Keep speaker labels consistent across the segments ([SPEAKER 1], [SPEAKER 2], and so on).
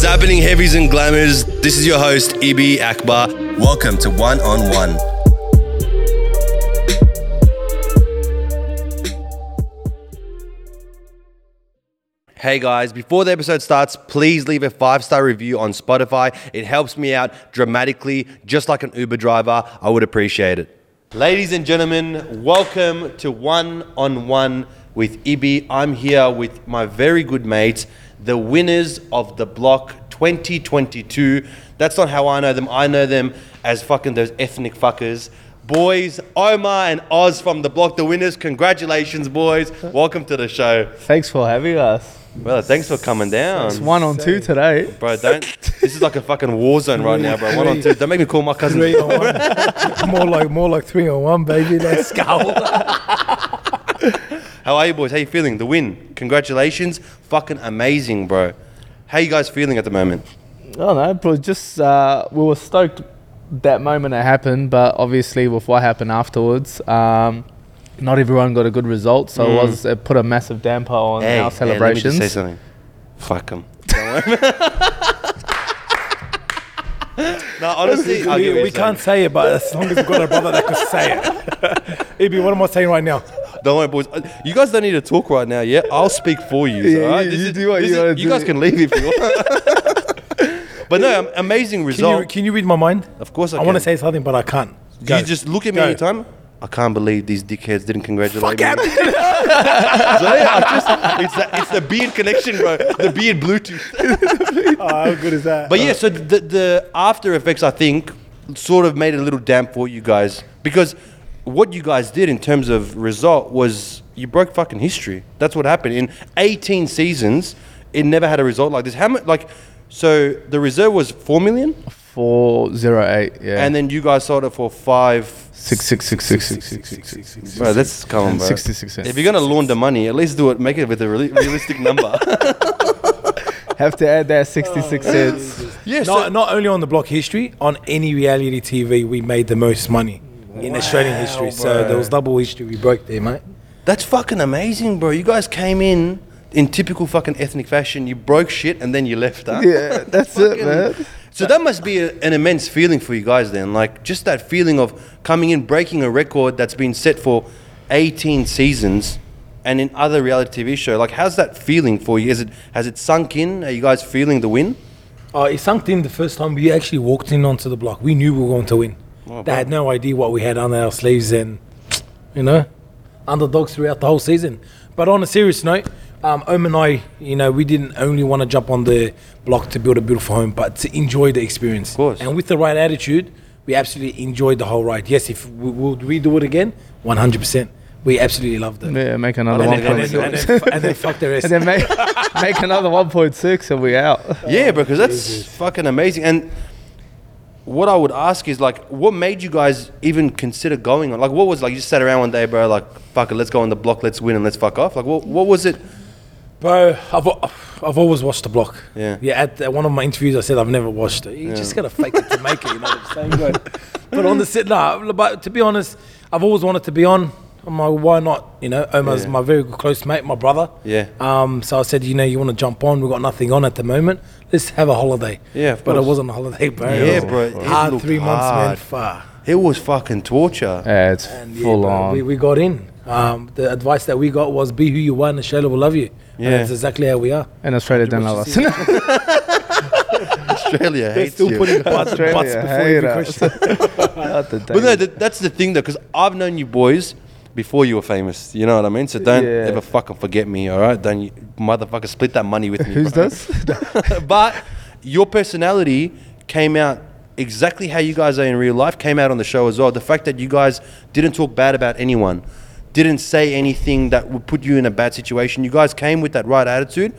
[SPEAKER 1] What's happening, heavies and glamours? This is your host, Ibby Akbar. Welcome to One on One. Hey guys, before the episode starts, please leave a five star review on Spotify. It helps me out dramatically, just like an Uber driver. I would appreciate it. Ladies and gentlemen, welcome to One on One with Ibby. I'm here with my very good mates, the winners of the block 2022. That's not how I know them. I know them as fucking those ethnic fuckers. Boys, Omar and Oz from the block, the winners. Congratulations, boys. Welcome to the show.
[SPEAKER 2] Thanks for having us.
[SPEAKER 1] Well, thanks for coming down.
[SPEAKER 2] It's one on two today.
[SPEAKER 1] Bro, don't. This is like a fucking war zone right now, bro. One on two. Don't make me call my cousin.
[SPEAKER 3] Three on one. more like more like three on one, baby. Let's go.
[SPEAKER 1] How are you, boys? How you feeling? The win. Congratulations. Fucking amazing, bro. How you guys feeling at the moment?
[SPEAKER 2] I don't know, bro. Just uh, we were stoked that moment it happened, but obviously with what happened afterwards, um, not everyone got a good result. So it was it put a massive damper on
[SPEAKER 1] Hey,
[SPEAKER 2] our
[SPEAKER 1] hey, let me just say something. Fuck them. no, honestly,
[SPEAKER 3] we we can't say it, but as long as we've got a brother that can say it. Ibby, what am I saying right now?
[SPEAKER 1] Don't worry, boys. Uh, You guys don't need to talk right now. Yeah, I'll speak for you.
[SPEAKER 2] Yeah,
[SPEAKER 1] all right?
[SPEAKER 2] you-
[SPEAKER 1] This
[SPEAKER 2] you
[SPEAKER 1] is-
[SPEAKER 2] do what
[SPEAKER 1] this
[SPEAKER 2] you
[SPEAKER 1] is-
[SPEAKER 2] wanna
[SPEAKER 1] You
[SPEAKER 2] do.
[SPEAKER 1] guys can leave if you want. but no, am- amazing
[SPEAKER 3] Can
[SPEAKER 1] result.
[SPEAKER 3] you, can you read my mind?
[SPEAKER 1] of course, I,
[SPEAKER 3] I want to
[SPEAKER 1] can.
[SPEAKER 3] say something, but I can't.
[SPEAKER 1] Do you just look at me
[SPEAKER 3] Go.
[SPEAKER 1] anytime? I can't believe these dickheads didn't congratulate
[SPEAKER 3] Fuck
[SPEAKER 1] me.
[SPEAKER 3] out.
[SPEAKER 1] So, yeah, I just, it's, the, it's the beard connection, bro. The beard Bluetooth.
[SPEAKER 3] Oh, how good is that?
[SPEAKER 1] But yeah, so the, the after effects, I think, sort of made it a little damp for you guys because what you guys did in terms of result was you broke fucking history. That's what happened in 18 seasons. It never had a result like this. How much? Like, so the reserve was four million.
[SPEAKER 2] Four zero eight. Yeah.
[SPEAKER 1] And then you guys sold it for five.
[SPEAKER 2] Six six six six six six six six six. six six six six six six six.
[SPEAKER 1] six bro, that's come on, bro.
[SPEAKER 2] Sixty six cents.
[SPEAKER 1] If you're gonna launder money, at least do it. Make it with a realistic number.
[SPEAKER 2] Have to add that sixty six oh, cents.
[SPEAKER 1] Yeah.
[SPEAKER 3] Not, not only on the block history, on any reality TV, we made the most money in Australian history. So there was double history we broke there, mate.
[SPEAKER 1] That's fucking amazing, bro. You guys came in in typical fucking ethnic fashion. You broke shit and then you left, huh?
[SPEAKER 2] Yeah, that's it, man.
[SPEAKER 1] So that must be a, an immense feeling for you guys then. Like just that feeling of coming in, breaking a record that's been set for 18 seasons and in other reality TV show. Like how's that feeling for you? Is it has it sunk in? Are you guys feeling the win?
[SPEAKER 3] Uh, it sunk in the first time we actually walked in onto the block. We knew we were going to win. They had no idea what we had under our sleeves and, you know, underdogs throughout the whole season. But on a serious note, um, Om and I, you know, we didn't only want to jump on the block to build a beautiful home, but to enjoy the experience. Of
[SPEAKER 1] course.
[SPEAKER 3] And with the right attitude, we absolutely enjoyed the whole ride. Yes, if we, would we do it again, 100%. We absolutely loved it.
[SPEAKER 2] Yeah, make another
[SPEAKER 3] And
[SPEAKER 2] one
[SPEAKER 3] then, and, then, and, then, and then fuck the rest.
[SPEAKER 2] And then make make another one point six and we out.
[SPEAKER 1] Yeah, because that's fucking amazing. And what I would ask is like, what made you guys even consider going on? Like, what was like? You just sat around one day, bro. Like, fuck it, let's go on the block, let's win, and let's fuck off. Like, what, what was it?
[SPEAKER 3] Bro, I've, I've always watched the block.
[SPEAKER 1] Yeah.
[SPEAKER 3] Yeah, at uh, one of my interviews, I said I've never watched it. You just gotta fake it to make it, you know what I'm saying? bro? but on the set, nah, but to be honest, I've always wanted to be on. I'm like, why not? You know, Omar's
[SPEAKER 1] Yeah.
[SPEAKER 3] my very close mate, my brother.
[SPEAKER 1] Yeah.
[SPEAKER 3] Um, so I said, you know, you want to jump on? We've got nothing on at the moment. Let's have a holiday.
[SPEAKER 1] Yeah, of
[SPEAKER 3] But it wasn't a holiday, bro.
[SPEAKER 1] Yeah,
[SPEAKER 3] It was
[SPEAKER 1] bro, it
[SPEAKER 3] Hard three months, man. Far.
[SPEAKER 1] It was fucking torture.
[SPEAKER 2] Yeah, it's
[SPEAKER 3] And yeah,
[SPEAKER 2] full
[SPEAKER 3] bro,
[SPEAKER 2] on.
[SPEAKER 3] We, we got in. Um, the advice that we got was be who you are and Australia will love you.
[SPEAKER 1] Yeah.
[SPEAKER 3] And that's exactly how we are.
[SPEAKER 2] and Australia don't love us.
[SPEAKER 1] Australia
[SPEAKER 3] They're
[SPEAKER 1] hates
[SPEAKER 3] still
[SPEAKER 1] you.
[SPEAKER 3] putting butts,
[SPEAKER 2] Australia
[SPEAKER 3] butts before
[SPEAKER 2] hate
[SPEAKER 3] every
[SPEAKER 2] us.
[SPEAKER 3] question.
[SPEAKER 1] But no, that, that's the thing though, because I've known you boys before you were famous. You know what I mean? So don't
[SPEAKER 2] Yeah.
[SPEAKER 1] ever fucking forget me, all right? Don't you motherfucker split that money with me.
[SPEAKER 2] Who's
[SPEAKER 1] bro.
[SPEAKER 2] this?
[SPEAKER 1] but your personality came out exactly how you guys are in real life. Came out on the show as well. The fact that you guys didn't talk bad about anyone, didn't say anything that would put you in a bad situation. You guys came with that right attitude,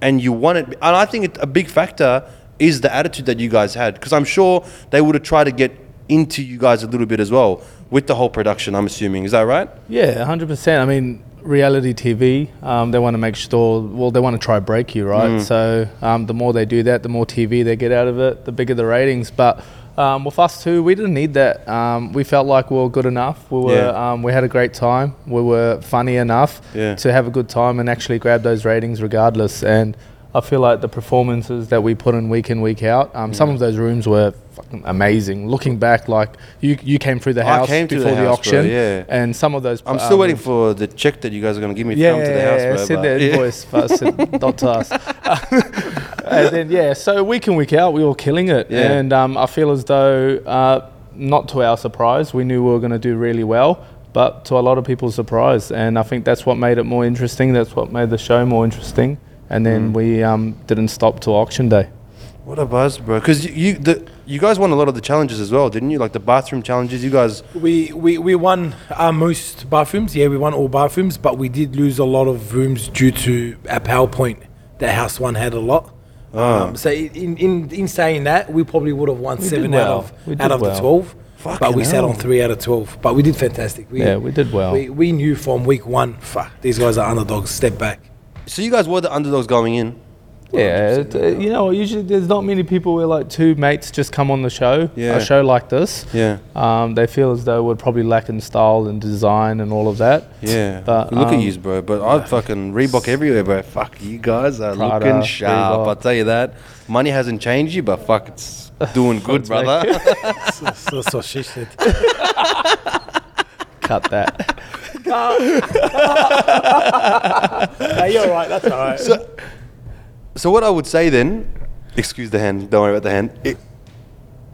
[SPEAKER 1] and you won it. And I think it, a big factor is the attitude that you guys had, because I'm sure they would have tried to get into you guys a little bit as well with the whole production. I'm assuming is that right?
[SPEAKER 2] Yeah, hundred percent. I mean, reality TV, um, they want to make sure. Well, they want to try break you, right? So um, the more they do that, the more TV they get out of it, the bigger the ratings. But um, with us too, we didn't need that. Um, we felt like we were good enough. We were.
[SPEAKER 1] Yeah.
[SPEAKER 2] Um, we had a great time. We were funny enough
[SPEAKER 1] Yeah.
[SPEAKER 2] to have a good time and actually grab those ratings regardless. And I feel like the performances that we put in week in week out, um, some of those rooms were fucking amazing. Looking back, like you you came through the house
[SPEAKER 1] to the
[SPEAKER 2] before the,
[SPEAKER 1] house, bro,
[SPEAKER 2] auction,
[SPEAKER 1] yeah.
[SPEAKER 2] and some of those.
[SPEAKER 1] I'm still
[SPEAKER 2] um,
[SPEAKER 1] waiting for the check that you guys are gonna give me to
[SPEAKER 2] yeah,
[SPEAKER 1] come to the house, bro.
[SPEAKER 2] send the invoice first, not to us. and then yeah, so week in week out, we were killing it,
[SPEAKER 1] Yeah.
[SPEAKER 2] and um, I feel as though, uh, not to our surprise, we knew we were going to do really well, but to a lot of people's surprise, and I think that's what made it more interesting. That's what made the show more interesting, and
[SPEAKER 1] Mm.
[SPEAKER 2] then we um, didn't stop till auction day.
[SPEAKER 1] What a buzz, bro! Because you, you the you guys won a lot of the challenges as well, didn't you? Like the bathroom challenges. You guys,
[SPEAKER 3] We, we, we won uh, most bathrooms. Yeah, we won all bathrooms, but we did lose a lot of rooms due to a PowerPoint. That house one had a lot.
[SPEAKER 1] Ah.
[SPEAKER 3] Um, so in, in in saying that, we probably would have won
[SPEAKER 2] did
[SPEAKER 3] seven out of out
[SPEAKER 2] did
[SPEAKER 3] of the
[SPEAKER 2] well.
[SPEAKER 3] twelve.
[SPEAKER 1] Fucking
[SPEAKER 3] but we sat on three out of twelve. But we did fantastic. We,
[SPEAKER 2] Yeah, we did well.
[SPEAKER 3] We, we knew from week one, fuck, these guys are underdogs. Step back.
[SPEAKER 1] So you guys were the underdogs going in.
[SPEAKER 2] Yeah, it, uh, you know, usually there's not many people where like two mates just come on the show,
[SPEAKER 1] Yeah.
[SPEAKER 2] a show like this.
[SPEAKER 1] Yeah,
[SPEAKER 2] Um, they feel as though we're probably lacking style and design and all of that.
[SPEAKER 1] yeah.
[SPEAKER 2] But,
[SPEAKER 1] look
[SPEAKER 2] um,
[SPEAKER 1] at you, bro. But I fucking Reebok everywhere, bro. Fuck, you guys are
[SPEAKER 2] Prada,
[SPEAKER 1] looking sharp.
[SPEAKER 2] Reebok.
[SPEAKER 1] I'll tell you that. Money hasn't changed you, but fuck, it's doing good,
[SPEAKER 2] Thanks,
[SPEAKER 1] brother.
[SPEAKER 3] so, so, so she said.
[SPEAKER 2] Cut that.
[SPEAKER 3] Hey, you're right. That's all right.
[SPEAKER 1] So, so what I would say then, excuse the hand, don't worry about the hand. It,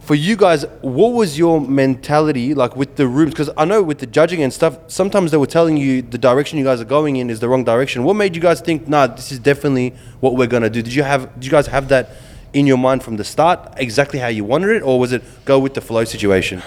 [SPEAKER 1] for you guys, what was your mentality like with the rooms? Because I know with the judging and stuff, sometimes they were telling you the direction you guys are going in is the wrong direction. What made you guys think, nah, this is definitely what we're gonna do? Did you have, did you guys have that in your mind from the start, exactly how you wanted it, or was it go with the flow situation?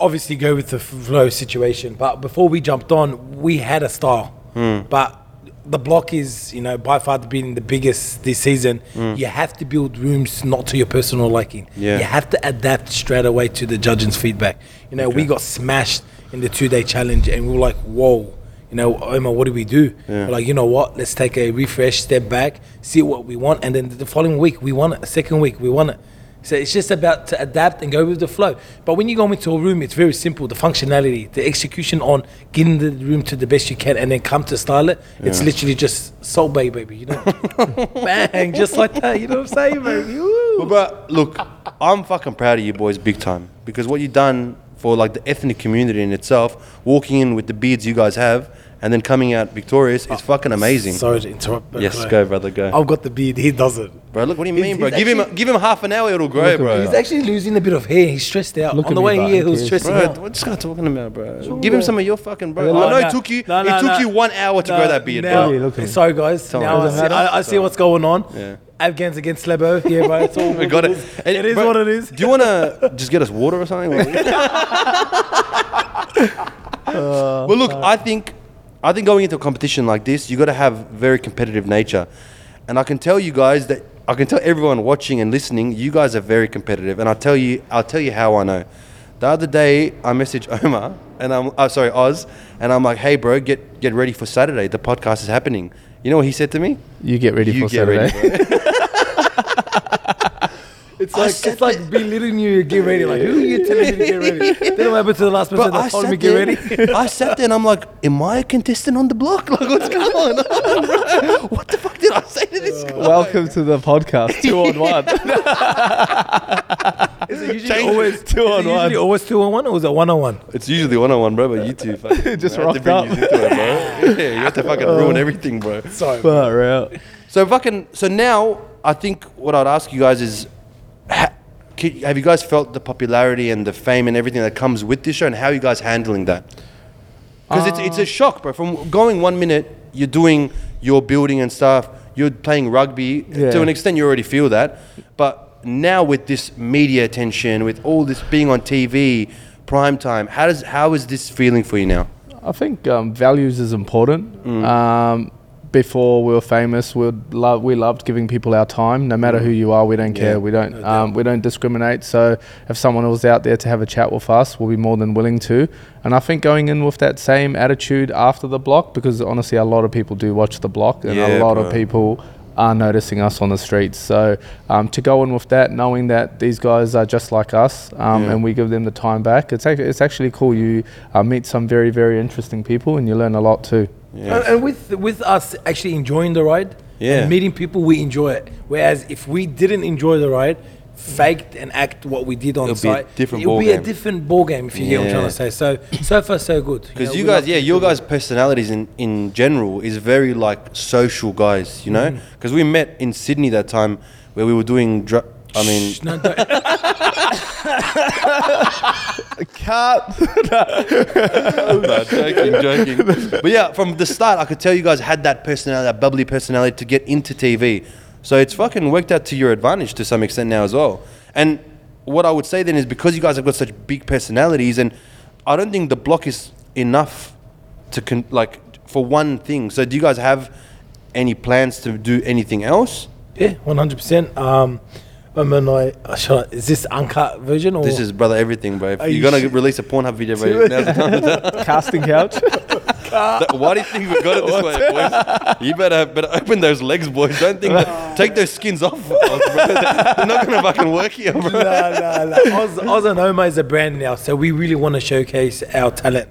[SPEAKER 3] Obviously go with the flow situation. But before we jumped on, we had a style.
[SPEAKER 1] Hmm.
[SPEAKER 3] But the block is, you know, by far being the biggest this season. You have to build rooms not to your personal liking.
[SPEAKER 1] Yeah.
[SPEAKER 3] You have to adapt straight away to the judges' feedback. You know, we got smashed in the two day challenge and we were like, whoa. You know, Omar, what do we do? We're like, you know what? Let's take a refresh, step back, see what we want, and then the following week we want it. Second week we want it. So it's just about to adapt and go with the flow. But when you go into a room, it's very simple. The functionality, the execution on getting the room to the best you can, and then come to style it. It's literally just Salt Bae, baby. You know, bang, just like that. You know what I'm saying, baby? Woo.
[SPEAKER 1] Well, bro, look, I'm fucking proud of you boys big time because what you've done for like the ethnic community in itself, walking in with the beards you guys have, and then coming out victorious is oh, fucking amazing.
[SPEAKER 3] Sorry to interrupt. but
[SPEAKER 1] yes, go, brother, go.
[SPEAKER 3] I've got the beard. He doesn't.
[SPEAKER 1] Bro, look, what do you
[SPEAKER 3] He's-
[SPEAKER 1] mean, bro?
[SPEAKER 3] he's
[SPEAKER 1] Give him,
[SPEAKER 3] actually-
[SPEAKER 1] give him half an hour, it'll grow, bro.
[SPEAKER 3] He's actually losing a bit of hair. He's stressed out.
[SPEAKER 2] Look
[SPEAKER 3] On
[SPEAKER 2] at
[SPEAKER 3] the
[SPEAKER 2] me,
[SPEAKER 3] way
[SPEAKER 2] but
[SPEAKER 3] here,
[SPEAKER 2] who
[SPEAKER 3] he was
[SPEAKER 2] cares?
[SPEAKER 3] stressing
[SPEAKER 1] Bro,
[SPEAKER 3] out.
[SPEAKER 1] what this guy talking about, bro? Give him some of your fucking, bro.
[SPEAKER 2] No,
[SPEAKER 1] I know
[SPEAKER 3] no,
[SPEAKER 1] it took you,
[SPEAKER 3] no, no,
[SPEAKER 1] it took
[SPEAKER 3] no.
[SPEAKER 1] you one hour to
[SPEAKER 3] No,
[SPEAKER 1] grow that beard,
[SPEAKER 3] now,
[SPEAKER 1] bro.
[SPEAKER 2] Look at him.
[SPEAKER 3] Sorry, guys.
[SPEAKER 1] Tell me.
[SPEAKER 3] now I
[SPEAKER 2] Doesn't
[SPEAKER 3] see,
[SPEAKER 2] matter.
[SPEAKER 3] I, I see what's going on.
[SPEAKER 1] Yeah.
[SPEAKER 3] Afghans against Lebo. Yeah, bro. It's all
[SPEAKER 1] We got it.
[SPEAKER 3] It is
[SPEAKER 1] bro,
[SPEAKER 3] what it is.
[SPEAKER 1] Do you want to just get us water or something? well, look, I think, I think going into a competition like this, you got to have very competitive nature, and I can tell you guys that I can tell everyone watching and listening, you guys are very competitive, and I'll tell you, I'll tell you how I know. The other day, I messaged Omar, and I'm, oh, sorry, Oz, and I'm like, hey, bro, get get ready for Saturday. The podcast is happening. You know what he said to me?
[SPEAKER 2] You get ready
[SPEAKER 1] you
[SPEAKER 2] for
[SPEAKER 1] get
[SPEAKER 2] Saturday.
[SPEAKER 1] ready.
[SPEAKER 3] It's like it's like belittling you. to Get ready. Like who are you telling me to get ready? Then what happened to the last person
[SPEAKER 1] I
[SPEAKER 3] that told me
[SPEAKER 1] sat,
[SPEAKER 3] get
[SPEAKER 1] there,
[SPEAKER 3] ready?
[SPEAKER 1] I sat there and I'm like, am I a contestant on the block? Like, what's going on? bro? What the fuck did I say to this guy?
[SPEAKER 2] Welcome to the podcast, two on one.
[SPEAKER 3] Is it usually
[SPEAKER 1] Change
[SPEAKER 3] always
[SPEAKER 2] two
[SPEAKER 3] is
[SPEAKER 2] on
[SPEAKER 3] it usually
[SPEAKER 2] one.
[SPEAKER 3] always two on one, or is it one on one?
[SPEAKER 1] It's usually one on one, bro, but you two fucking
[SPEAKER 2] Just
[SPEAKER 1] I have to
[SPEAKER 2] rocked up.
[SPEAKER 1] you it, bro. Yeah, you have to fucking ruin oh. everything, bro.
[SPEAKER 3] Sorry.
[SPEAKER 2] Far out.
[SPEAKER 1] So fucking, so now I think what I'd ask you guys is, ha, have you guys felt the popularity and the fame and everything that comes with this show, and how are you guys handling that? Because it's it's a shock, bro. From going one minute, you're doing your building and stuff, you're playing rugby.
[SPEAKER 2] Yeah.
[SPEAKER 1] To an extent, you already feel that, but now with this media attention, with all this being on TV, prime time, how does how is this feeling for you now?
[SPEAKER 2] I think um, values is important.
[SPEAKER 1] Mm.
[SPEAKER 2] Um, before we were famous, we love we loved giving people our time, no matter who you are. We don't
[SPEAKER 1] Yeah,
[SPEAKER 2] care. We don't
[SPEAKER 3] no
[SPEAKER 2] um, we don't discriminate. So if someone was out there to have a chat with us, we'll be more than willing to. And I think going in with that same attitude after the block, because honestly, a lot of people do watch the block, and
[SPEAKER 1] Yeah,
[SPEAKER 2] a lot
[SPEAKER 1] bro.
[SPEAKER 2] of people are noticing us on the streets. So um, to go in with that, knowing that these guys are just like us, um,
[SPEAKER 1] Yeah.
[SPEAKER 2] and we give them the time back, it's actually, it's actually cool. You uh, meet some very very interesting people, and you learn a lot too.
[SPEAKER 1] Yeah.
[SPEAKER 3] And, and with with us actually enjoying the ride,
[SPEAKER 1] Yeah.
[SPEAKER 3] And meeting people, we enjoy it. Whereas if we didn't enjoy the ride, faked and act what we did on
[SPEAKER 1] It'll be a
[SPEAKER 3] site,
[SPEAKER 1] different
[SPEAKER 3] it would
[SPEAKER 1] ball
[SPEAKER 3] be a different ball game if you get what I'm trying to say. So so far so good.
[SPEAKER 1] Because
[SPEAKER 3] know,
[SPEAKER 1] you guys, yeah, your guys' personalities in, in general is very like social guys, you know? Mm. Because we met in Sydney that time where we were doing, dr- I mean,
[SPEAKER 3] Shh, no, don't-
[SPEAKER 1] no, joking, joking. But yeah, from the start, I could tell you guys had that personality, that bubbly personality to get into TV. So it's fucking worked out to your advantage to some extent now as well. And what I would say then is because you guys have got such big personalities, and I don't think the block is enough to con- like for one thing. So do you guys have any plans to do anything else?
[SPEAKER 3] yeah, one hundred percent. Um, Um, I mean, I, I is this uncut version or
[SPEAKER 1] This is brother everything, bro. If
[SPEAKER 3] Are
[SPEAKER 1] you're
[SPEAKER 3] you
[SPEAKER 1] gonna
[SPEAKER 3] shit?
[SPEAKER 1] release a Pornhub video, bro, now's the time to do it.
[SPEAKER 2] Casting couch.
[SPEAKER 1] That- Why do you think we got it this way, boys? You better better open those legs, boys. Don't think that, take those skins off. bro. They're not gonna fucking work here, bro.
[SPEAKER 3] no, no, no. Oz, Oz and Omar is a brand now, so we really want to showcase our talent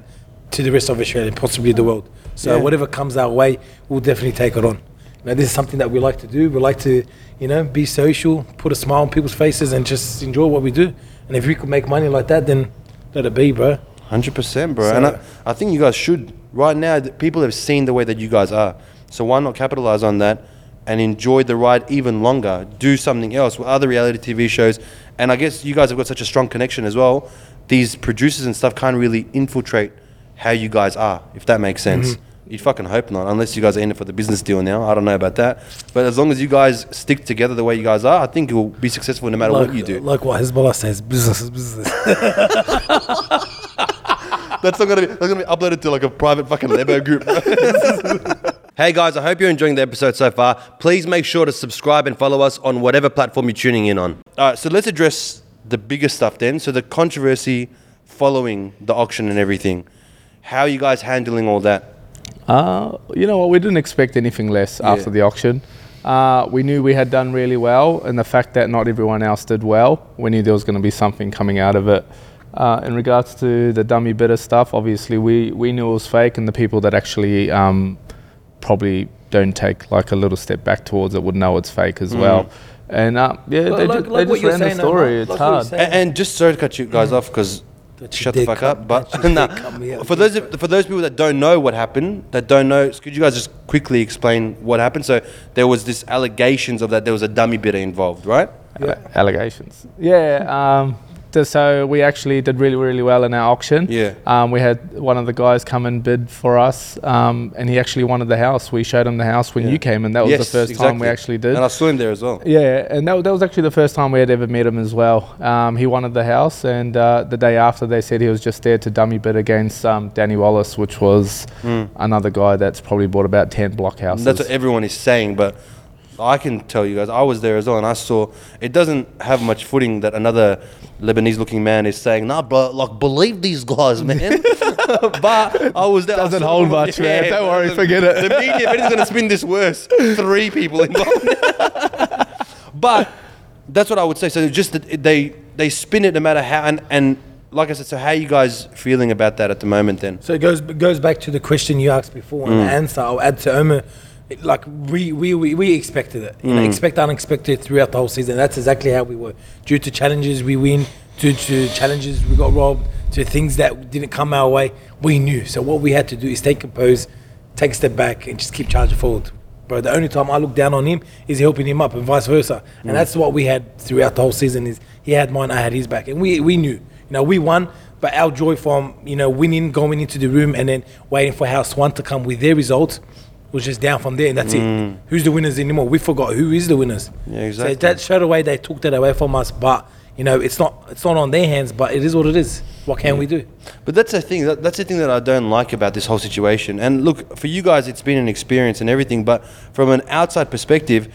[SPEAKER 3] to the rest of Australia, and possibly the world. So
[SPEAKER 1] Yeah.
[SPEAKER 3] whatever comes our way, we'll definitely take it on. Now, this is something that we like to do. We like to, you know, be social, put a smile on people's faces, and just enjoy what we do. And if we could make money like that, then let it be, bro.
[SPEAKER 1] Hundred percent, bro.
[SPEAKER 3] So-
[SPEAKER 1] and I, I think you guys should. Right now, people have seen the way that you guys are. So why not capitalize on that and enjoy the ride even longer? Do something else with other reality TV shows. And I guess you guys have got such a strong connection as well. These producers and stuff can't really infiltrate how you guys are, if that makes sense. Mm-hmm. You fucking hope not, unless you guys are in it for the business deal now. I don't know about that. But as long as you guys stick together the way you guys are, I think you'll be successful no matter
[SPEAKER 3] like,
[SPEAKER 1] what you do.
[SPEAKER 3] Like what Hezbollah says, business is business.
[SPEAKER 1] That's not gonna be. That's gonna be uploaded to like a private fucking Lebo group. hey guys, I hope you're enjoying the episode so far. Please make sure to subscribe and follow us on whatever platform you're tuning in on. All right, so let's address the bigger stuff then. So the controversy following the auction and everything. How are you guys handling all that?
[SPEAKER 2] Uh, you know what? We didn't expect anything less after the auction. Uh, we knew we had done really well, and the fact that not everyone else did well, we knew there was going to be something coming out of it. Uh, in regards to the dummy bidder stuff, obviously we, we knew it was fake, and the people that actually um, probably don't take like a little step back towards it would know it's fake as well. And uh, yeah,
[SPEAKER 3] Like-
[SPEAKER 2] they,
[SPEAKER 3] like-
[SPEAKER 2] ju-
[SPEAKER 3] like
[SPEAKER 2] they just
[SPEAKER 3] you're
[SPEAKER 2] ran the story.
[SPEAKER 3] Omar,
[SPEAKER 2] It's
[SPEAKER 3] like
[SPEAKER 2] hard.
[SPEAKER 1] And, and just sorry to cut you guys off because
[SPEAKER 3] That you
[SPEAKER 1] shut the fuck
[SPEAKER 3] cut-
[SPEAKER 1] up. But nah,
[SPEAKER 3] did cut me out.
[SPEAKER 1] for those for those people that don't know what happened, that don't know, could you guys just quickly explain what happened? So there was this allegations of that there was a dummy bidder involved, right?
[SPEAKER 2] Alle- allegations. Yeah. Um, so we actually did really, really well in our auction.
[SPEAKER 1] Yeah.
[SPEAKER 2] Um, we had one of the guys come and bid for us, um, and he actually wanted the house. We showed him the house when
[SPEAKER 1] Yeah.
[SPEAKER 2] you came, and that was
[SPEAKER 1] Yes,
[SPEAKER 2] the first time we actually did.
[SPEAKER 1] And I saw him there as well.
[SPEAKER 2] Yeah, and that, that was actually the first time we had ever met him as well. Um, he wanted the house, and uh, the day after, they said he was just there to dummy bid against um, Danny Wallace, which was another guy that's probably bought about 10 block houses.
[SPEAKER 1] That's what everyone is saying, but I can tell you guys, I was there as well, and I saw it doesn't have much footing that another Lebanese-looking man is saying, "Nah, bro, like believe these guys, man." but I was there. I
[SPEAKER 2] Doesn't
[SPEAKER 1] saw-
[SPEAKER 2] hold much, man. Don't worry,
[SPEAKER 1] doesn't-
[SPEAKER 2] forget it.
[SPEAKER 1] The media, if anything's gonna spin this worse, three people involved. but that's what I would say. So just that they they spin it no matter how, and and like I said, so how are you guys feeling about that at the moment? Then
[SPEAKER 3] So it goes it goes back to the question you asked before, and mm. the answer I'll add to Omar. It- Like we, we, we, we expected it, you know, mm. expect unexpected throughout the whole season. That's exactly how we were. Due to challenges, we win. Due to challenges, we got robbed. To things that didn't come our way, we knew. So what we had to do is stay composed, take a step back, and just keep charging forward. Bro, the only time I look down on him is helping him up, and vice versa. And mm. that's what we had throughout the whole season. Is he had mine, I had his back, and we we knew. You know, we won, but our joy from you know winning, going into the room, and then waiting for House One to come with their results was just down from there, and that's it. Mm. Who's the winners anymore? We forgot who is the winners.
[SPEAKER 1] Yeah, exactly.
[SPEAKER 3] So that straight away they took that away from us, but you know it's not it's not on their hands, but it is what it is. What can we do?
[SPEAKER 1] But that's the thing. That, that's the thing that I don't like about this whole situation. And look, for you guys, it's been an experience and everything. But from an outside perspective,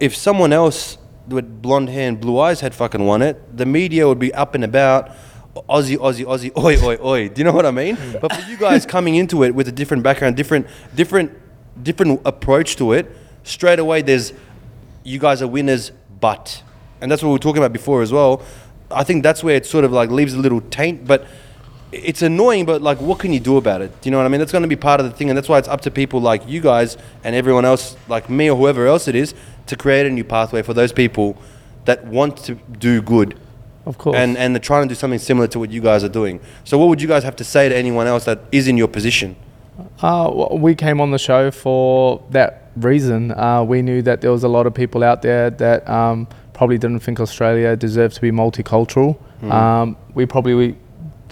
[SPEAKER 1] if someone else with blonde hair and blue eyes had fucking won it, the media would be up and about. Aussie, Aussie, Aussie, oi, oi, oi. Do you know what I mean? Mm. but for you guys coming into it with a different background, different, different, different approach to it, straight away there's, you guys are winners, but, and that's what we were talking about before as well. I think that's where it sort of like leaves a little taint. But it's annoying, but like, what can you do about it? Do you know what I mean? That's going to be part of the thing, and that's why it's up to people like you guys and everyone else, like me or whoever else it is, to create a new pathway for those people that want to do good
[SPEAKER 2] Of course.
[SPEAKER 1] and and they're trying to do something similar to what you guys are doing. So, what would you guys have to say to anyone else that is in your position?
[SPEAKER 2] Uh, we came on the show for that reason. Uh, we knew that there was a lot of people out there that um, probably didn't think Australia deserved to be multicultural. Um, we probably, we,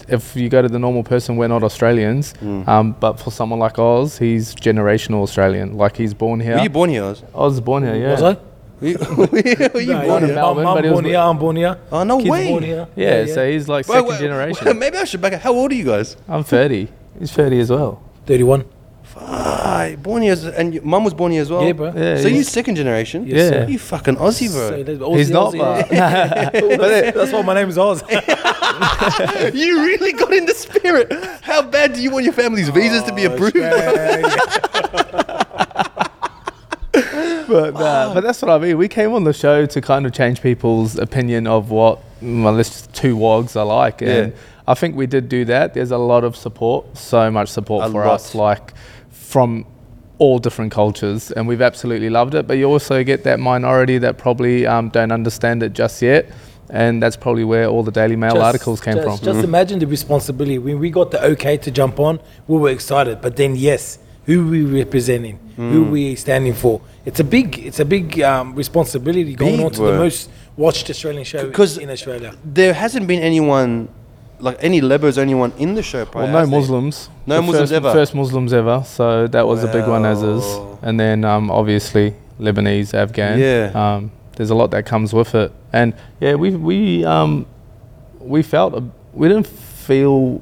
[SPEAKER 2] if you go to the normal person, we're not Australians. Um, but for someone like Oz, he's generational Australian. Like he's born here.
[SPEAKER 1] Were you born here? Oz?
[SPEAKER 2] Oz was born here, yeah.
[SPEAKER 3] Was I?
[SPEAKER 1] Were you, were you
[SPEAKER 3] No,
[SPEAKER 1] born
[SPEAKER 2] in? Melbourne,
[SPEAKER 3] Mum
[SPEAKER 2] but he was
[SPEAKER 3] born here, I'm born here.
[SPEAKER 1] Oh, no
[SPEAKER 3] Kids
[SPEAKER 1] way.
[SPEAKER 3] born here.
[SPEAKER 2] Yeah, so he's like
[SPEAKER 1] Wait,
[SPEAKER 2] second
[SPEAKER 1] wait,
[SPEAKER 2] generation.
[SPEAKER 1] wait, maybe I should back up. How old are you guys?
[SPEAKER 2] I'm 30. He's 30 as well.
[SPEAKER 3] 31.
[SPEAKER 1] Ah, born here, as- and your mum was born here as well.
[SPEAKER 3] Yeah, bro.
[SPEAKER 2] Yeah,
[SPEAKER 1] so
[SPEAKER 2] he's-
[SPEAKER 1] you second generation?
[SPEAKER 3] Yes,
[SPEAKER 2] Yeah.
[SPEAKER 1] You fucking Aussie, bro.
[SPEAKER 3] So Aussie,
[SPEAKER 2] He's not,
[SPEAKER 3] Aussie.
[SPEAKER 2] but
[SPEAKER 3] That's why my name is Oz.
[SPEAKER 1] you really got in the spirit. How bad do you want your family's visas to be approved?
[SPEAKER 2] but, uh, but that's what I mean. We came on the show to kind of change people's opinion of what well, this two wogs are like, and
[SPEAKER 1] Yeah.
[SPEAKER 2] I think we did do that. There's a lot of support, so much support
[SPEAKER 1] A
[SPEAKER 2] for
[SPEAKER 1] lot.
[SPEAKER 2] us, like from all different cultures, and we've absolutely loved it. But you also get that minority that probably um, don't understand it just yet. And that's probably where all the Daily Mail
[SPEAKER 3] Just-
[SPEAKER 2] articles came
[SPEAKER 3] just,
[SPEAKER 2] from. Mm-hmm.
[SPEAKER 3] Just imagine the responsibility. When we got the okay to jump on, we were excited. But then, yes, who we representing,
[SPEAKER 1] Mm.
[SPEAKER 3] who we standing for. It's a big, it's a big um, responsibility going
[SPEAKER 1] Big
[SPEAKER 3] on to
[SPEAKER 1] work.
[SPEAKER 3] the most watched Australian show
[SPEAKER 1] 'Cause-
[SPEAKER 3] in Australia.
[SPEAKER 1] There hasn't been anyone, like any Lebers, anyone in the show prior.
[SPEAKER 2] Well, no
[SPEAKER 1] has there?
[SPEAKER 2] Muslims.
[SPEAKER 1] No
[SPEAKER 2] The
[SPEAKER 1] Muslims
[SPEAKER 2] first,
[SPEAKER 1] ever?
[SPEAKER 2] First Muslims ever. So that was a big one as is. And then um, obviously Lebanese, Afghan.
[SPEAKER 1] Yeah.
[SPEAKER 2] Um, there's a lot that comes with it. And yeah, we we um, we felt a, we didn't feel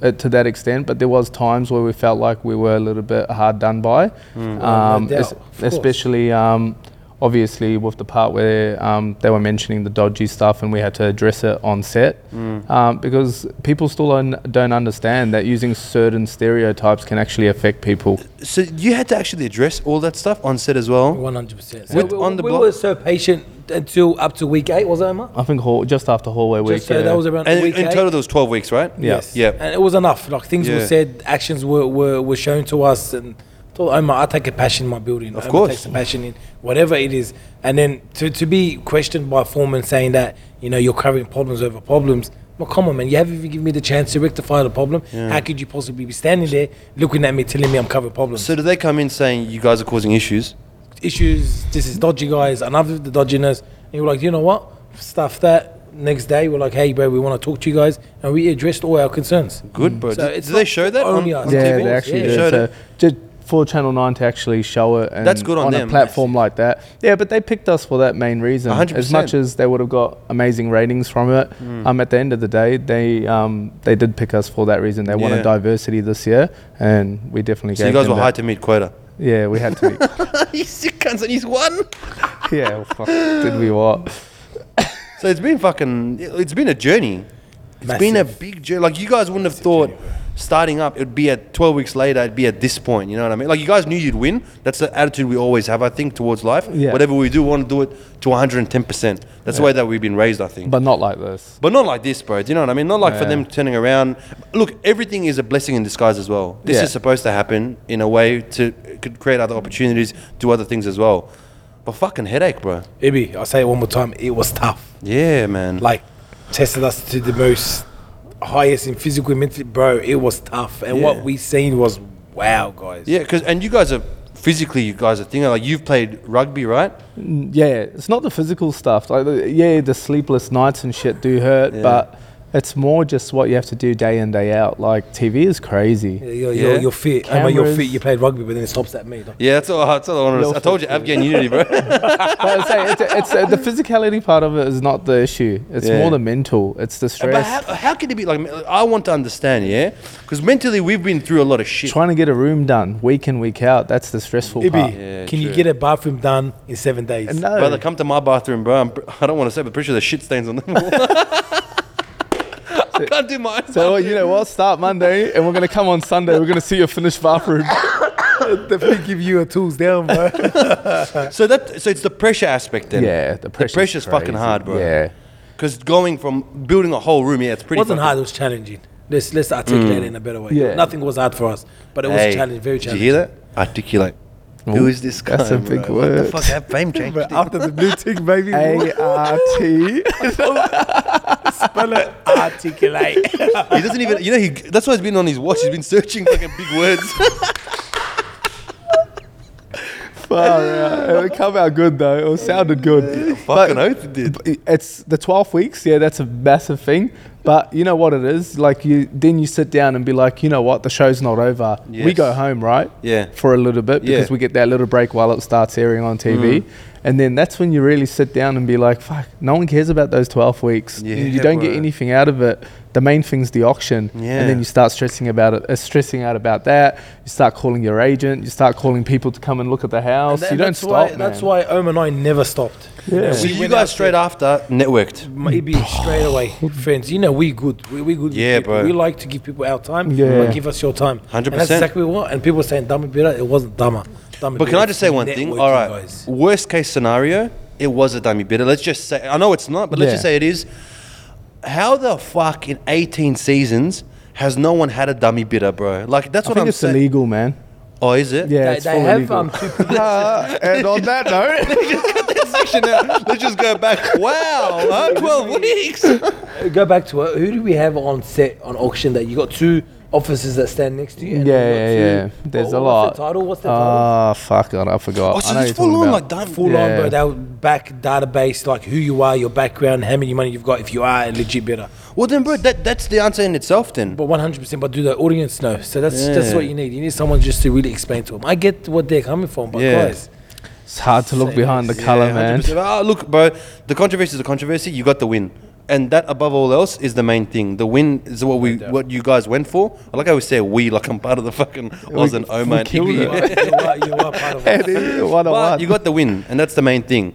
[SPEAKER 2] it to that extent, but there was times where we felt like we were a little bit hard done by.
[SPEAKER 1] Mm.
[SPEAKER 2] Um,
[SPEAKER 3] No doubt,
[SPEAKER 2] es- especially um, obviously with the part where um, they were mentioning the dodgy stuff and we had to address it on set
[SPEAKER 1] Mm.
[SPEAKER 2] um, because people still don't, don't understand that using certain stereotypes can actually affect people.
[SPEAKER 1] So you had to actually address all that stuff on set as well.
[SPEAKER 3] One hundred percent.
[SPEAKER 1] With-
[SPEAKER 3] we,
[SPEAKER 1] on the
[SPEAKER 3] we
[SPEAKER 1] block-
[SPEAKER 3] were so patient until up to week eight. Was that Emma?
[SPEAKER 2] I think hall, just after hallway week.
[SPEAKER 3] Just so
[SPEAKER 2] yeah.
[SPEAKER 3] that was around
[SPEAKER 1] And
[SPEAKER 3] week
[SPEAKER 1] in
[SPEAKER 3] eight.
[SPEAKER 1] total, there was twelve weeks, right?
[SPEAKER 2] Yeah.
[SPEAKER 3] Yes.
[SPEAKER 1] Yeah.
[SPEAKER 3] And it was enough. Like things
[SPEAKER 1] Yeah.
[SPEAKER 3] were said, actions were, were, were shown to us, and told Omar, I take a passion in my building.
[SPEAKER 1] Of
[SPEAKER 3] Omar
[SPEAKER 1] course.
[SPEAKER 3] takes a passion in whatever it is. And then to, to be questioned by foreman saying that you know you're covering problems over problems. Well, come on, man. You haven't even given me the chance to rectify the problem. How could you possibly be standing there looking at me, telling me I'm covering problems?
[SPEAKER 1] So did they come in saying you guys are causing issues?
[SPEAKER 3] issues. This is dodgy guys. Another of the dodginess. And you were like, you know what? Stuff that. Next day, we're like, hey, bro, we want to talk to you guys, and we addressed all our concerns.
[SPEAKER 1] Good, bro.
[SPEAKER 3] So
[SPEAKER 1] did
[SPEAKER 3] it's
[SPEAKER 1] they show that on,
[SPEAKER 3] only us.
[SPEAKER 1] on
[SPEAKER 2] yeah,
[SPEAKER 1] TV?
[SPEAKER 2] they actually
[SPEAKER 3] Yeah.
[SPEAKER 2] did.
[SPEAKER 1] Showed
[SPEAKER 2] So
[SPEAKER 1] it.
[SPEAKER 2] just for Channel 9 to actually show it and
[SPEAKER 1] That's good on
[SPEAKER 2] on
[SPEAKER 1] them.
[SPEAKER 2] a platform like that. Yeah, but they picked us for that main reason.
[SPEAKER 1] 100%.
[SPEAKER 2] As much as they would have got amazing ratings from it,
[SPEAKER 1] Hmm.
[SPEAKER 2] um, at the end of the day, they um, they did pick us for that reason. They
[SPEAKER 1] Yeah.
[SPEAKER 2] wanted diversity this year, and we definitely
[SPEAKER 1] So you guys
[SPEAKER 2] them
[SPEAKER 1] were high to meet quota.
[SPEAKER 2] Yeah, we had to. Be,
[SPEAKER 1] you sick cunts, and he's one.
[SPEAKER 2] yeah, well, fuck, did we what?
[SPEAKER 1] So it's been fucking. It's been a journey. It's been a big journey. Like you guys wouldn't have thought starting up, it'd be at 12 weeks later, it'd be at this point. You know what I mean? Like you guys knew you'd win. That's the attitude we always have, I think, towards life.
[SPEAKER 2] Yeah.
[SPEAKER 1] Whatever we do, we want to do it to 110%. That's the way that we've been raised, I think.
[SPEAKER 2] But not like this.
[SPEAKER 1] But not like this, bro. Do you know what I mean? Not like for them turning around. Look, everything is a blessing in disguise as well. This
[SPEAKER 2] Yeah.
[SPEAKER 1] is supposed to happen in a way to could create other opportunities, do other things as well. But fucking headache, bro.
[SPEAKER 3] Ibby, I'll say it one more time. It was tough.
[SPEAKER 1] Yeah, man.
[SPEAKER 3] Like, tested us to the most highest in physical and mental. Bro, it was tough. And
[SPEAKER 1] Yeah.
[SPEAKER 3] what we seen was wow, guys.
[SPEAKER 1] yeah, because and you guys are physically, you guys are thinking like you've played rugby, right?
[SPEAKER 2] Yeah, it's not the physical stuff. Like, yeah, the sleepless nights and shit do hurt,
[SPEAKER 1] Yeah.
[SPEAKER 2] but it's more just what you have to do day in day out. Like TV is crazy.
[SPEAKER 3] Yeah, You're,
[SPEAKER 1] Yeah.
[SPEAKER 3] you're, you're fit. I mean, you're fit. You played rugby, but then it stops at me.
[SPEAKER 1] Yeah, that's all. That's all I wanted to say. I told you, Afghan unity, bro.
[SPEAKER 2] but I'm saying it's, it's uh, the physicality part of it is not the issue. It's
[SPEAKER 1] Yeah.
[SPEAKER 2] more the mental. It's the
[SPEAKER 1] but
[SPEAKER 2] stress.
[SPEAKER 1] how, how can it be like? I want to understand, yeah, because mentally we've been through a lot of shit.
[SPEAKER 2] Trying to get a room done week in week out. That's the stressful
[SPEAKER 3] Ibby,
[SPEAKER 2] part.
[SPEAKER 1] Yeah,
[SPEAKER 3] can you get a bathroom done in seven days?
[SPEAKER 2] No,
[SPEAKER 1] Brother, come to my bathroom, bro. I'm, I don't want to say, but pretty sure there's shit stains on the wall. I can't do my.
[SPEAKER 2] so you know what? Start Monday, and we're gonna come on Sunday. We're gonna see your finished bathroom.
[SPEAKER 3] Definitely give you a tools down, bro.
[SPEAKER 1] So that so it's the pressure aspect then.
[SPEAKER 2] yeah, the pressure's
[SPEAKER 1] pressure's fucking hard, bro.
[SPEAKER 2] Yeah,
[SPEAKER 1] Because going from building a whole room, yeah, it's
[SPEAKER 3] It
[SPEAKER 1] pretty.
[SPEAKER 3] wasn't hard. It was challenging. Let's let's articulate mm. it in a better way.
[SPEAKER 2] Yeah.
[SPEAKER 3] Nothing was hard for us, but it was
[SPEAKER 1] Hey,
[SPEAKER 3] challenging, very challenging.
[SPEAKER 1] Did you
[SPEAKER 3] challenging.
[SPEAKER 1] hear that? Articulate. Who is this guy?
[SPEAKER 2] that's a big
[SPEAKER 1] bro? What the fuck? Have fame changed? it?
[SPEAKER 3] After the blue tick, baby.
[SPEAKER 2] A R T.
[SPEAKER 3] spell it. Articulate.
[SPEAKER 1] He doesn't even. You know, he. That's why he's been on his watch. He's been searching fucking big words.
[SPEAKER 2] Far out. It come out good though. It sounded good.
[SPEAKER 1] fucking oath it did.
[SPEAKER 2] It's the 12 weeks. Yeah, that's a massive thing. But you know what it is? Like you, then you sit down and be like, you know what? The show's not over. We go home, right?
[SPEAKER 1] Yeah.
[SPEAKER 2] For a little bit because
[SPEAKER 1] Yeah. Mm.
[SPEAKER 2] we get that little break while it starts airing on TV. And then that's when you really sit down and be like, fuck, no one cares about those 12 weeks. You-
[SPEAKER 1] Yeah,
[SPEAKER 2] you don't get anything out of it. The main thing's the auction.
[SPEAKER 1] Yeah.
[SPEAKER 2] And then you start stressing about it, uh, stressing out about that. You start calling your agent. You start calling people to come and look at the house.
[SPEAKER 3] And
[SPEAKER 2] you don't
[SPEAKER 3] that's
[SPEAKER 2] stop,
[SPEAKER 3] why,
[SPEAKER 2] man.
[SPEAKER 3] That's why Om and I never stopped.
[SPEAKER 2] Yeah.
[SPEAKER 1] So
[SPEAKER 3] we
[SPEAKER 1] you guys straight after networked.
[SPEAKER 3] Maybe straight away, friends. You know we good. We, we good.
[SPEAKER 1] Yeah, bro.
[SPEAKER 3] We like to give people our time.
[SPEAKER 2] Yeah.
[SPEAKER 3] but give us your time.
[SPEAKER 1] 100%.
[SPEAKER 3] And that's exactly what. And people saying dummy bitter. It wasn't dumber. dummy
[SPEAKER 1] But can I just say one thing? All right.
[SPEAKER 3] guys.
[SPEAKER 1] Worst case scenario, it was a dummy bidder. Let's just say. I know it's not, but let's
[SPEAKER 2] Yeah.
[SPEAKER 1] just say it is. How the fuck in 18 seasons has no one had a dummy bidder, bro? Like that's
[SPEAKER 2] I
[SPEAKER 1] what
[SPEAKER 2] think
[SPEAKER 1] I'm saying.
[SPEAKER 2] it's
[SPEAKER 1] saying.
[SPEAKER 2] illegal, man.
[SPEAKER 1] Oh, is it?
[SPEAKER 2] Yeah,
[SPEAKER 3] They,
[SPEAKER 2] it's
[SPEAKER 3] they
[SPEAKER 2] full
[SPEAKER 3] have
[SPEAKER 2] illegal.
[SPEAKER 3] um, two people.
[SPEAKER 2] and on that note,
[SPEAKER 1] section now. Let's just go back. Wow, huh? 12 weeks.
[SPEAKER 3] Go back to it. Who do we have on set on auction that you got two officers that stand next to you? and
[SPEAKER 2] Yeah,
[SPEAKER 3] you
[SPEAKER 2] yeah,
[SPEAKER 3] two-
[SPEAKER 2] yeah. There's
[SPEAKER 3] what-
[SPEAKER 2] a
[SPEAKER 3] What's
[SPEAKER 2] lot.
[SPEAKER 3] the title? What's the title?
[SPEAKER 2] Ah, fuck, God, I forgot.
[SPEAKER 1] Oh,
[SPEAKER 2] I
[SPEAKER 1] so
[SPEAKER 2] know
[SPEAKER 1] it's
[SPEAKER 2] you're
[SPEAKER 1] full
[SPEAKER 2] talking
[SPEAKER 1] on
[SPEAKER 2] about.
[SPEAKER 1] like dummy.
[SPEAKER 3] Full
[SPEAKER 2] Yeah.
[SPEAKER 3] on, bro. They'll back database like who you are, your background, how many money you've got, if you are a legit bidder.
[SPEAKER 1] Well, then, bro, that, that's the answer in itself. Then.
[SPEAKER 3] But 100%, but do the audience know? So that's that's
[SPEAKER 1] Yeah.
[SPEAKER 3] what you need. You need someone just to really explain to them. I get what they're coming from, but
[SPEAKER 1] Yeah.
[SPEAKER 3] guys,
[SPEAKER 2] It's hard to look behind the
[SPEAKER 3] less.
[SPEAKER 2] color,
[SPEAKER 1] Yeah,
[SPEAKER 2] man.
[SPEAKER 1] 100%. Ah, look, bro, the controversy is a controversy. You got the win, and that above all else is the main thing. The win is what we, what you guys went for. I like how we say we, like I'm part of the fucking Oz and Omar
[SPEAKER 2] we killed
[SPEAKER 3] you are, you are, you are part of it.
[SPEAKER 1] But you got the win, and that's the main thing.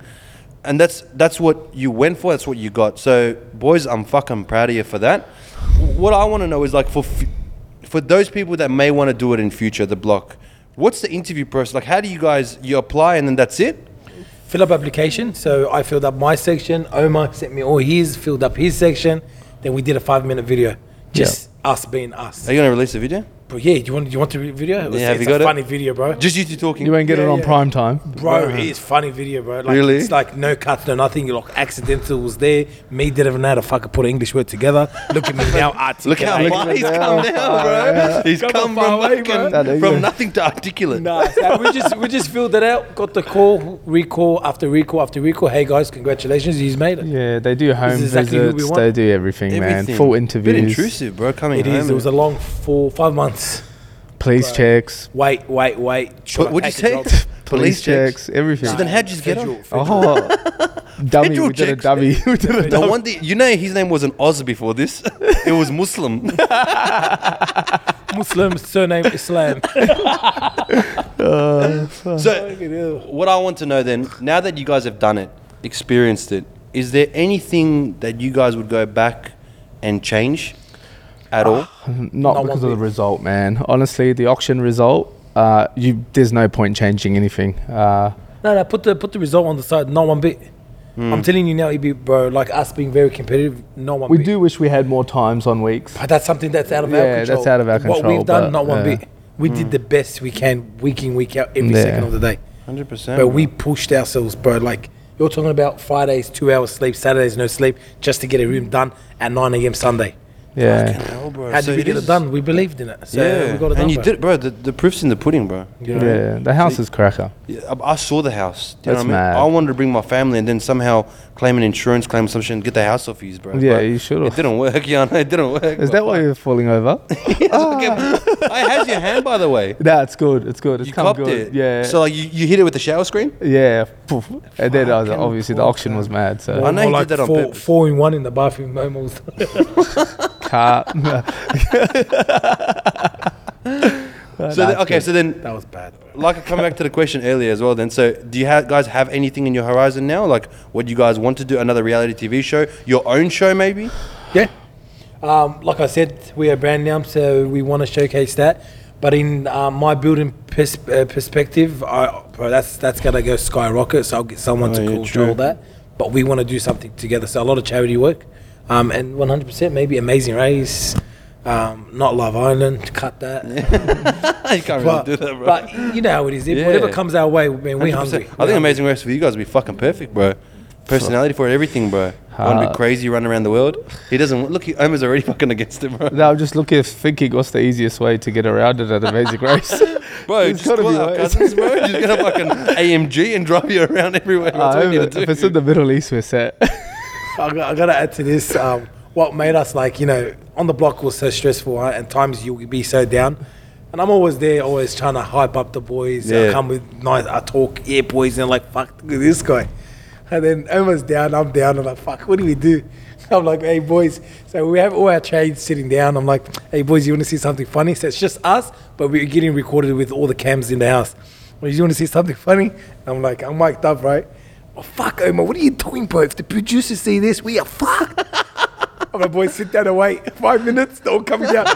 [SPEAKER 1] And that's that's what you went for. That's what you got. So, boys, I'm fucking proud of you for that. What I want to know is like for f- for those people that may want to do it in future, the block. What's the interview process? Like, how do you guys you apply and then that's it?
[SPEAKER 3] Fill up application. So I filled up my section. Omar sent me all his, filled up his section. Then we did a five minute video. Just us being us.
[SPEAKER 1] Are you gonna release a video?
[SPEAKER 3] But yeah, do you want do you want to re- video? It was-
[SPEAKER 1] Yeah, have
[SPEAKER 3] it's
[SPEAKER 1] you
[SPEAKER 3] a
[SPEAKER 1] got it?
[SPEAKER 3] funny video, bro.
[SPEAKER 1] Just you two talking.
[SPEAKER 2] You won't get it on
[SPEAKER 3] yeah.
[SPEAKER 2] prime time.
[SPEAKER 3] Bro, it's funny video, bro. Like,
[SPEAKER 1] Really?
[SPEAKER 3] It's like no cuts, no nothing. You're like accidental was there. Me didn't even know how to fucking put an English word together. Look at me now,
[SPEAKER 1] Look how
[SPEAKER 3] articulate.
[SPEAKER 1] far he's
[SPEAKER 2] now.
[SPEAKER 1] come now, bro. He's
[SPEAKER 3] Come
[SPEAKER 1] come
[SPEAKER 3] far
[SPEAKER 1] from,
[SPEAKER 3] away,
[SPEAKER 1] fucking-
[SPEAKER 2] That
[SPEAKER 1] from
[SPEAKER 2] English.
[SPEAKER 1] nothing to articulate.
[SPEAKER 3] Nah, so we just we just filled it out. Got the call, recall after recall after recall. Hey guys, congratulations, he's made it.
[SPEAKER 2] Yeah, they do home
[SPEAKER 3] exactly who we
[SPEAKER 2] visits.
[SPEAKER 3] want.
[SPEAKER 2] They do everything, man.
[SPEAKER 1] Everything.
[SPEAKER 2] Full
[SPEAKER 1] Bit
[SPEAKER 2] interviews.
[SPEAKER 1] intrusive, bro. Coming
[SPEAKER 3] It
[SPEAKER 1] home.
[SPEAKER 3] is. It was a long four, five months.
[SPEAKER 2] Police checks.
[SPEAKER 3] Wait, wait, wait.
[SPEAKER 1] What- what'd you
[SPEAKER 3] take
[SPEAKER 1] say?
[SPEAKER 3] job.
[SPEAKER 2] Police checks. Everything.
[SPEAKER 1] So then how'd you get
[SPEAKER 3] Federal-
[SPEAKER 1] on?
[SPEAKER 2] Oh, dummy.
[SPEAKER 1] Federal
[SPEAKER 2] We did a
[SPEAKER 1] checks.
[SPEAKER 2] dummy. We did a
[SPEAKER 1] No
[SPEAKER 2] dummy.
[SPEAKER 1] wonder you know his name wasn't Oz before this. it was Muslim.
[SPEAKER 3] Muslim surname Islam.
[SPEAKER 1] Uh, so what I want to know then, now that you guys have done it, experienced it, is there anything that you guys would go back and change at all?
[SPEAKER 2] Not
[SPEAKER 3] Not
[SPEAKER 2] because of the result, man. Honestly, the auction result, uh, you there's no point changing anything. Uh,
[SPEAKER 3] No, no, put the put the result on the side. Not one bit. I'm telling you now, EB, bro. Like us being very competitive, no one.
[SPEAKER 2] we
[SPEAKER 3] bit.
[SPEAKER 2] do wish we had more times on weeks.
[SPEAKER 3] But that's something that's out of
[SPEAKER 2] Yeah,
[SPEAKER 3] our control.
[SPEAKER 2] that's out of our control.
[SPEAKER 3] What we've done, not one
[SPEAKER 2] yeah.
[SPEAKER 3] bit. We did the best we can, week in, week out, every
[SPEAKER 2] Yeah.
[SPEAKER 3] second of the day.
[SPEAKER 1] Hundred percent.
[SPEAKER 3] But we pushed ourselves, bro. Like you're talking about Fridays, two hours sleep, Saturdays no sleep, just to get a room done at 9 a.m. Sunday.
[SPEAKER 2] Yeah.
[SPEAKER 1] Hell, bro.
[SPEAKER 3] How
[SPEAKER 1] So
[SPEAKER 3] did we
[SPEAKER 1] it
[SPEAKER 3] get it done? We believed in it, so
[SPEAKER 1] yeah,
[SPEAKER 3] we got it done.
[SPEAKER 1] and you
[SPEAKER 3] bro.
[SPEAKER 1] did, it, bro. The, the proof's in the pudding, bro.
[SPEAKER 3] You know?
[SPEAKER 2] Yeah, the house is cracker.
[SPEAKER 1] Yeah, I, I saw the house. Do you
[SPEAKER 2] That's
[SPEAKER 1] know what I mean?
[SPEAKER 2] mad.
[SPEAKER 1] I wanted to bring my family and then somehow claim an insurance, claim some shit, and get the house off you, bro.
[SPEAKER 2] Yeah,
[SPEAKER 1] But
[SPEAKER 2] you should've.
[SPEAKER 1] It didn't work, yeah. It didn't work.
[SPEAKER 2] Is that why you're falling over?
[SPEAKER 1] Okay. I had your hand, by the way.
[SPEAKER 2] nah, it's good. It's good. It's
[SPEAKER 1] You
[SPEAKER 2] come
[SPEAKER 1] copped
[SPEAKER 2] good.
[SPEAKER 1] it.
[SPEAKER 2] Yeah.
[SPEAKER 1] So like, you, you hit it with the shower screen.
[SPEAKER 2] yeah. Poof. And then uh,
[SPEAKER 1] Fucking
[SPEAKER 2] obviously the auction was mad. So
[SPEAKER 1] I know you
[SPEAKER 3] like
[SPEAKER 1] did that on
[SPEAKER 3] four,
[SPEAKER 1] purpose.
[SPEAKER 3] four in one in the bathroom momos.
[SPEAKER 2] car.
[SPEAKER 1] So then, okay, so then
[SPEAKER 3] that was bad, bro.
[SPEAKER 1] like coming back to the question earlier as well. Then, so do you ha- guys have anything in your horizon now? Like what do you guys want to do? Another reality TV show? Your own show, maybe?
[SPEAKER 3] Yeah. Um, like I said, we are brand now, so we want to showcase that. But in um, my building pers- uh, perspective, I, bro, that's that's gonna go skyrocket. So I'll get someone
[SPEAKER 1] Oh,
[SPEAKER 3] to
[SPEAKER 1] yeah,
[SPEAKER 3] control
[SPEAKER 1] true.
[SPEAKER 3] that. But we want to do something together. So a lot of charity work, um, and 100% maybe Amazing Race, Um, not Love Island. Cut that.
[SPEAKER 1] you can't really
[SPEAKER 3] But,
[SPEAKER 1] do that, bro.
[SPEAKER 3] but you know how it is. If
[SPEAKER 1] Yeah.
[SPEAKER 3] Whatever comes our way, man, we're
[SPEAKER 1] 100%.
[SPEAKER 3] hungry.
[SPEAKER 1] I think Amazing Race for you guys would be fucking perfect, bro. Personality for it, everything, bro. Want to be crazy, run around the world. He doesn't look. He, Omar's already fucking against him, bro.
[SPEAKER 2] No, I'm just looking thinking what's the easiest way to get around it at Amazing Race.
[SPEAKER 1] Bro,
[SPEAKER 2] There's
[SPEAKER 1] just
[SPEAKER 2] gotta
[SPEAKER 1] call
[SPEAKER 2] be
[SPEAKER 1] our
[SPEAKER 2] ways.
[SPEAKER 1] cousins, bro. Just get a fucking AMG and drive you around everywhere. That's
[SPEAKER 2] Uh,
[SPEAKER 1] what we need
[SPEAKER 2] if
[SPEAKER 1] to do.
[SPEAKER 2] it's in the Middle East, we're set.
[SPEAKER 3] I got, I got to add to this. Um, what made us like, you know, on the block was so stressful, right? and times you'll be so down. And I'm always there, always trying to hype up the boys.
[SPEAKER 1] Yeah.
[SPEAKER 3] I come with nice, I talk, yeah, boys, and like, fuck, look at this guy. And then Omar's down, I'm down. I'm like, fuck, what do we do? I'm like, hey, boys. So we have all our trades sitting down. I'm like, hey, boys, you want to see something funny? So it's just us, but we're getting recorded with all the cams in the house. Well, you want to see something funny? I'm like, I'm mic'd up, right? Oh, fuck, Omar, what are you doing, bro? If the producers see this, we are fucked. And my boy, sit down and wait five minutes, they're come coming out.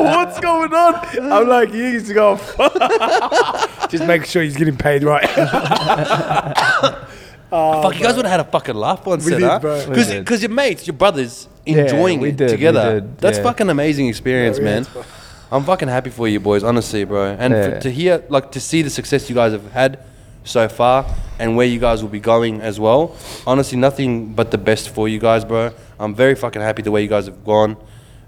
[SPEAKER 3] What's going on? I'm like, he's going, just make sure he's getting paid right.
[SPEAKER 1] Fuck, you guys would have had a fucking laugh once,
[SPEAKER 3] We
[SPEAKER 1] set,
[SPEAKER 3] did,
[SPEAKER 1] huh?
[SPEAKER 3] bro. We
[SPEAKER 1] Because your mates, your brothers,
[SPEAKER 2] Yeah,
[SPEAKER 1] enjoying
[SPEAKER 2] we
[SPEAKER 1] it
[SPEAKER 2] did, we
[SPEAKER 1] together.
[SPEAKER 2] did,
[SPEAKER 1] That's
[SPEAKER 2] yeah.
[SPEAKER 1] fucking amazing experience,
[SPEAKER 3] Yeah,
[SPEAKER 1] man.
[SPEAKER 3] yeah,
[SPEAKER 1] I'm fucking happy for you boys, honestly, bro. And f-
[SPEAKER 2] Yeah.
[SPEAKER 1] to hear, like, to see the success you guys have had so far and where you guys will be going as well. Honestly, nothing but the best for you guys, bro. I'm very fucking happy the way you guys have gone.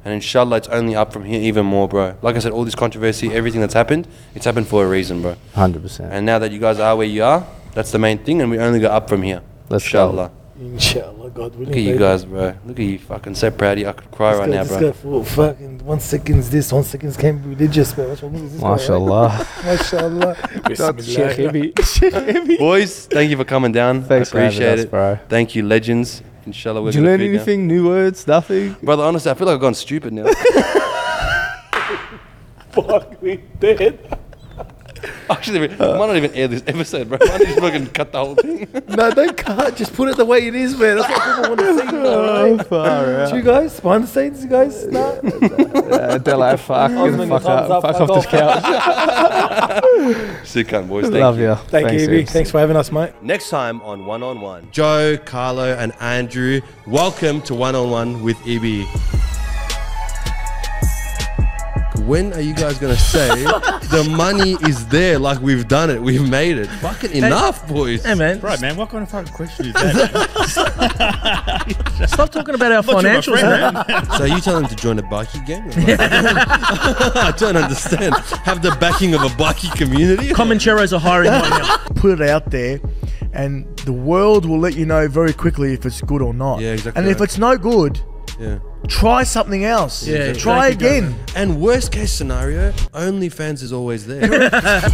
[SPEAKER 1] And inshallah, it's only up from here even more, bro. Like I said, all this controversy, everything that's happened, it's happened for a reason, bro.
[SPEAKER 2] 100%.
[SPEAKER 1] And now that you guys are where you are, that's the main thing, and we only go up from here.
[SPEAKER 2] Let's go.
[SPEAKER 1] Inshallah.
[SPEAKER 3] Inshallah, God willing.
[SPEAKER 1] Look at you guys, bro. Look at you, fucking so proud of you. I could cry
[SPEAKER 3] This
[SPEAKER 1] right
[SPEAKER 3] guy-
[SPEAKER 1] now,
[SPEAKER 3] this
[SPEAKER 1] bro.
[SPEAKER 3] guy for fucking one second's this, one second's came religious, man. What's wrong with this guy, right?
[SPEAKER 2] MashaAllah.
[SPEAKER 3] MashaAllah.
[SPEAKER 2] That's Sheikh
[SPEAKER 3] Bismillah.
[SPEAKER 2] Ibby.
[SPEAKER 1] Boys, thank you for coming down.
[SPEAKER 2] Thanks
[SPEAKER 1] I
[SPEAKER 2] for
[SPEAKER 1] appreciate
[SPEAKER 2] us,
[SPEAKER 1] it,
[SPEAKER 2] bro.
[SPEAKER 1] Thank you, legends. Inshallah, we're
[SPEAKER 2] Did you learn
[SPEAKER 1] feed now.
[SPEAKER 2] anything? New words? Nothing?
[SPEAKER 1] brother? Honestly, I feel like I've gone stupid now.
[SPEAKER 3] Fuck me dead.
[SPEAKER 1] Actually, we might not even air this episode, bro. Might just fucking cut the whole thing.
[SPEAKER 3] No, don't cut. Just put it the way it is, man. That's what people want to see.
[SPEAKER 2] Oh,
[SPEAKER 3] Right?
[SPEAKER 2] far
[SPEAKER 3] Do you guys behind the scenes, you guys? No.
[SPEAKER 2] Uh, they're like, fuck, get the
[SPEAKER 3] Osman,
[SPEAKER 2] fuck,
[SPEAKER 3] thumbs
[SPEAKER 2] out,
[SPEAKER 3] up,
[SPEAKER 2] fuck
[SPEAKER 3] fuck
[SPEAKER 2] off this couch.
[SPEAKER 1] Sick cunt, boys. Thank
[SPEAKER 2] Love
[SPEAKER 1] you.
[SPEAKER 2] you.
[SPEAKER 3] Thank you, Evie.
[SPEAKER 2] Ibs.
[SPEAKER 3] Thanks for having us, mate.
[SPEAKER 1] Next time on One on One, Joe, Carlo, and Andrew. Welcome to One on One with Ibby. When are you guys gonna say the money is there? Like we've done it, we've made it. Fucking enough, boys.
[SPEAKER 3] Hey, man.
[SPEAKER 4] Right, man. What kind of fucking question is that?
[SPEAKER 3] Stop talking about our
[SPEAKER 4] Thought you were my
[SPEAKER 3] financials,
[SPEAKER 4] friend,
[SPEAKER 3] man.
[SPEAKER 4] man.
[SPEAKER 1] So you telling them to join a bikie gang? I don't understand. Have the backing of a bikie community?
[SPEAKER 4] Comancheros are hiring right now.
[SPEAKER 5] put it out there, and the world will let you know very quickly if it's good or not.
[SPEAKER 1] Yeah, exactly
[SPEAKER 5] And if it's no good,
[SPEAKER 1] Yeah.
[SPEAKER 5] Try something else.
[SPEAKER 4] Yeah,
[SPEAKER 5] try again.
[SPEAKER 1] And worst case scenario, OnlyFans is always there.